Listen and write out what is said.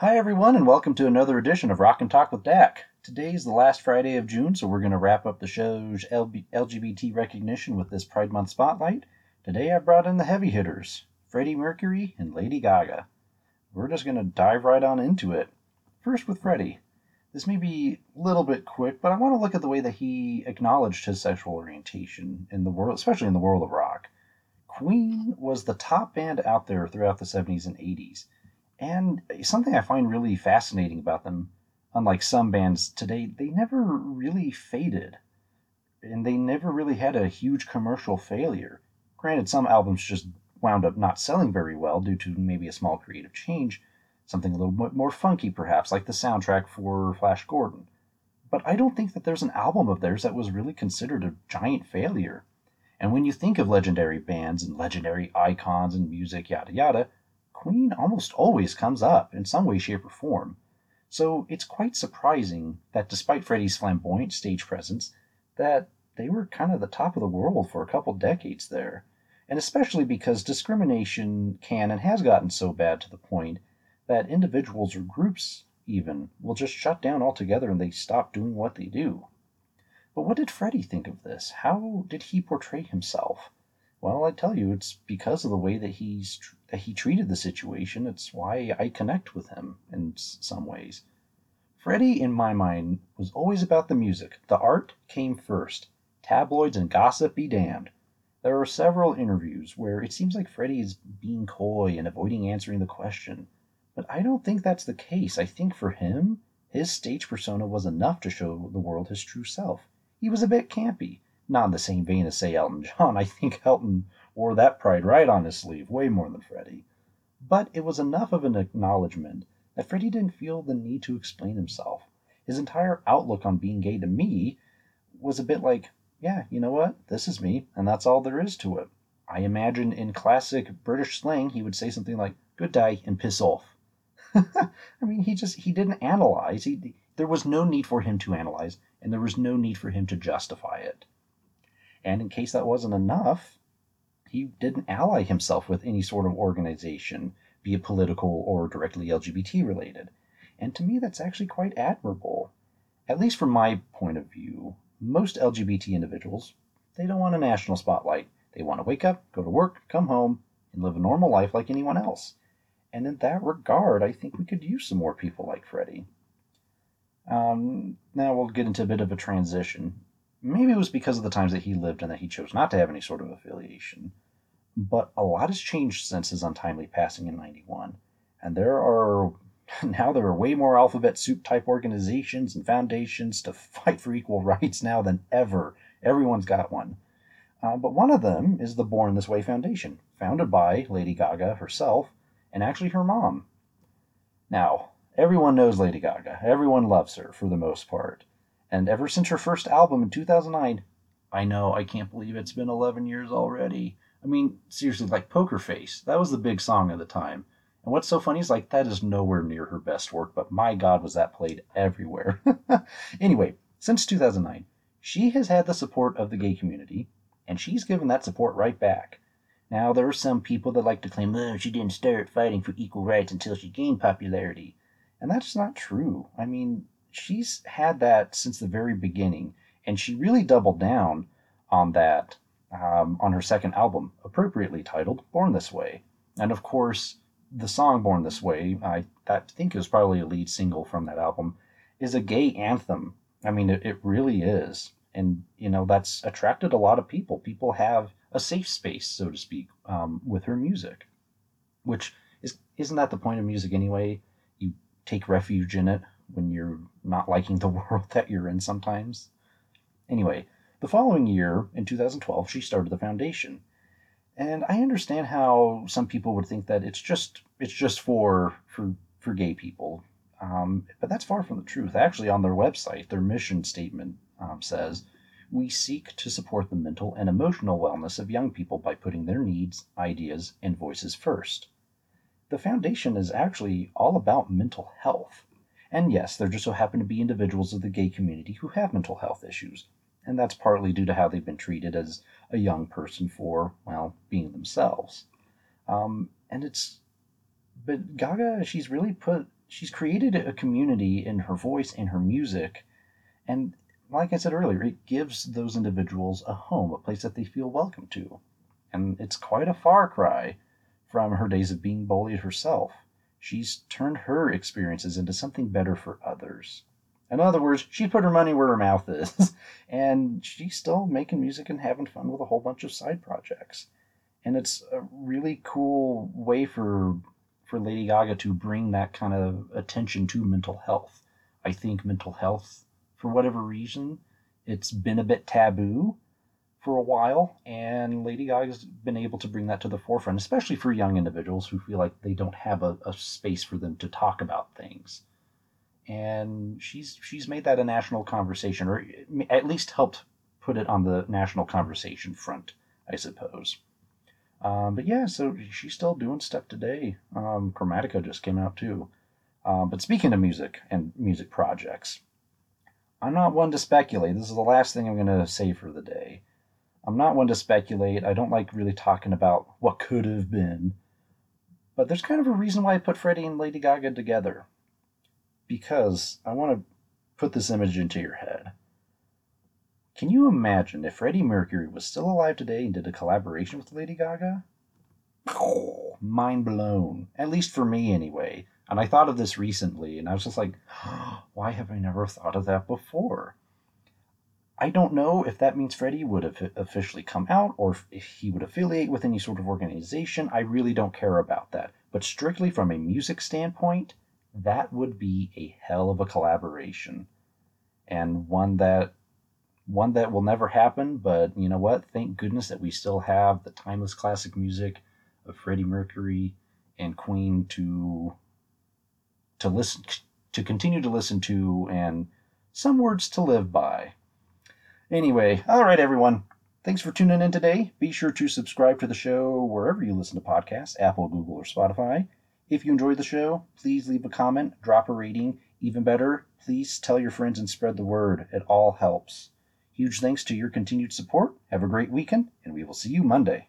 Hi, everyone, and welcome to another edition of Rock and Talk with Dak. Today is the last Friday of June, so we're going to wrap up the show's LGBT recognition with this Pride Month spotlight. Today I brought in the heavy hitters Freddie Mercury and Lady Gaga. We're just going to dive right on into it. First with Freddie. This may be a little bit quick, but I want to look at the way that he acknowledged his sexual orientation in the world, especially in the world of rock. Queen was the top band out there throughout the 70s and 80s. And something I find really fascinating about them, unlike some bands today, they never really faded. And they never really had a huge commercial failure. Granted, some albums just wound up not selling very well due to maybe a small creative change, something a little bit more funky perhaps, like the soundtrack for Flash Gordon. But I don't think that there's an album of theirs that was really considered a giant failure. And when you think of legendary bands and legendary icons and music, yada yada, Queen almost always comes up in some way, shape, or form. So it's quite surprising that despite Freddie's flamboyant stage presence, that they were kind of the top of the world for a couple decades there and especially because discrimination can and has gotten so bad to the point that individuals or groups even will just shut down altogether and they stop doing what they do. But what did Freddie think of this? How did he portray himself? Well, I tell you, it's because of the way that he's that he treated the situation. It's why I connect with him in some ways. Freddie, in my mind, was always about the music. The art came first. Tabloids and gossip be damned. There are several interviews where it seems like Freddie is being coy and avoiding answering the question. But I don't think that's the case. I think for him, his stage persona was enough to show the world his true self. He was a bit campy. Not in the same vein as, say, Elton John. I think Elton wore that pride right on his sleeve, way more than Freddie. But it was enough of an acknowledgement that Freddie didn't feel the need to explain himself. His entire outlook on being gay to me was a bit like, yeah, you know what? This is me, and that's all there is to it. I imagine in classic British slang, he would say something like "good day" and "piss off." I mean, he just he didn't analyze. He there was no need for him to analyze, and there was no need for him to justify it. And in case that wasn't enough, he didn't ally himself with any sort of organization, be it political or directly LGBT related. And to me, that's actually quite admirable. At least from my point of view, most LGBT individuals, they don't want a national spotlight. They want to wake up, go to work, come home, and live a normal life like anyone else. And in that regard, I think we could use some more people like Freddie. Um, now we'll get into a bit of a transition. Maybe it was because of the times that he lived and that he chose not to have any sort of affiliation. But a lot has changed since his untimely passing in 91. And there are now there are way more alphabet soup type organizations and foundations to fight for equal rights now than ever. Everyone's got one. Uh, but one of them is the Born This Way Foundation, founded by Lady Gaga herself and actually her mom. Now, everyone knows Lady Gaga. Everyone loves her for the most part. And ever since her first album in 2009, I know, I can't believe it's been 11 years already. I mean, seriously, like Poker Face, that was the big song of the time. And what's so funny is like that is nowhere near her best work, but my God, was that played everywhere. anyway, since 2009, she has had the support of the gay community, and she's given that support right back. Now, there are some people that like to claim, oh, she didn't start fighting for equal rights until she gained popularity. And that's not true. I mean, she's had that since the very beginning, and she really doubled down on that um, on her second album, appropriately titled Born This Way. And of course, the song "Born This Way," I, I think it was probably a lead single from that album, is a gay anthem. I mean, it, it really is, and you know that's attracted a lot of people. People have a safe space, so to speak, um, with her music, which is isn't that the point of music anyway? You take refuge in it when you're not liking the world that you're in sometimes. Anyway, the following year, in 2012, she started the foundation and I understand how some people would think that it's just it's just for for for gay people, um, but that's far from the truth. Actually, on their website, their mission statement um, says, "We seek to support the mental and emotional wellness of young people by putting their needs, ideas, and voices first." The foundation is actually all about mental health. And yes, there just so happen to be individuals of the gay community who have mental health issues and that's partly due to how they've been treated as a young person for, well, being themselves. Um, and it's, but Gaga, she's really put she's created a community in her voice and her music, and like I said earlier, it gives those individuals a home, a place that they feel welcome to. And it's quite a far cry from her days of being bullied herself. She's turned her experiences into something better for others. In other words, she put her money where her mouth is, and she's still making music and having fun with a whole bunch of side projects. And it's a really cool way for for Lady Gaga to bring that kind of attention to mental health. I think mental health, for whatever reason, it's been a bit taboo for a while, and Lady Gaga's been able to bring that to the forefront, especially for young individuals who feel like they don't have a, a space for them to talk about things and she's she's made that a national conversation, or at least helped put it on the national conversation front, I suppose. Um, but yeah, so she's still doing stuff today. Um, Chromatica just came out too. Um, but speaking of music and music projects, I'm not one to speculate. This is the last thing I'm going to say for the day. I'm not one to speculate. I don't like really talking about what could have been. But there's kind of a reason why I put Freddie and Lady Gaga together because I want to put this image into your head. Can you imagine if Freddie Mercury was still alive today and did a collaboration with Lady Gaga? Mind blown. At least for me, anyway. And I thought of this recently, and I was just like, why have I never thought of that before? I don't know if that means Freddie would have officially come out or if he would affiliate with any sort of organization. I really don't care about that. But strictly from a music standpoint, that would be a hell of a collaboration and one that one that will never happen but you know what thank goodness that we still have the timeless classic music of freddie mercury and queen to to listen to continue to listen to and some words to live by anyway all right everyone thanks for tuning in today be sure to subscribe to the show wherever you listen to podcasts apple google or spotify if you enjoyed the show, please leave a comment, drop a rating. Even better, please tell your friends and spread the word. It all helps. Huge thanks to your continued support. Have a great weekend, and we will see you Monday.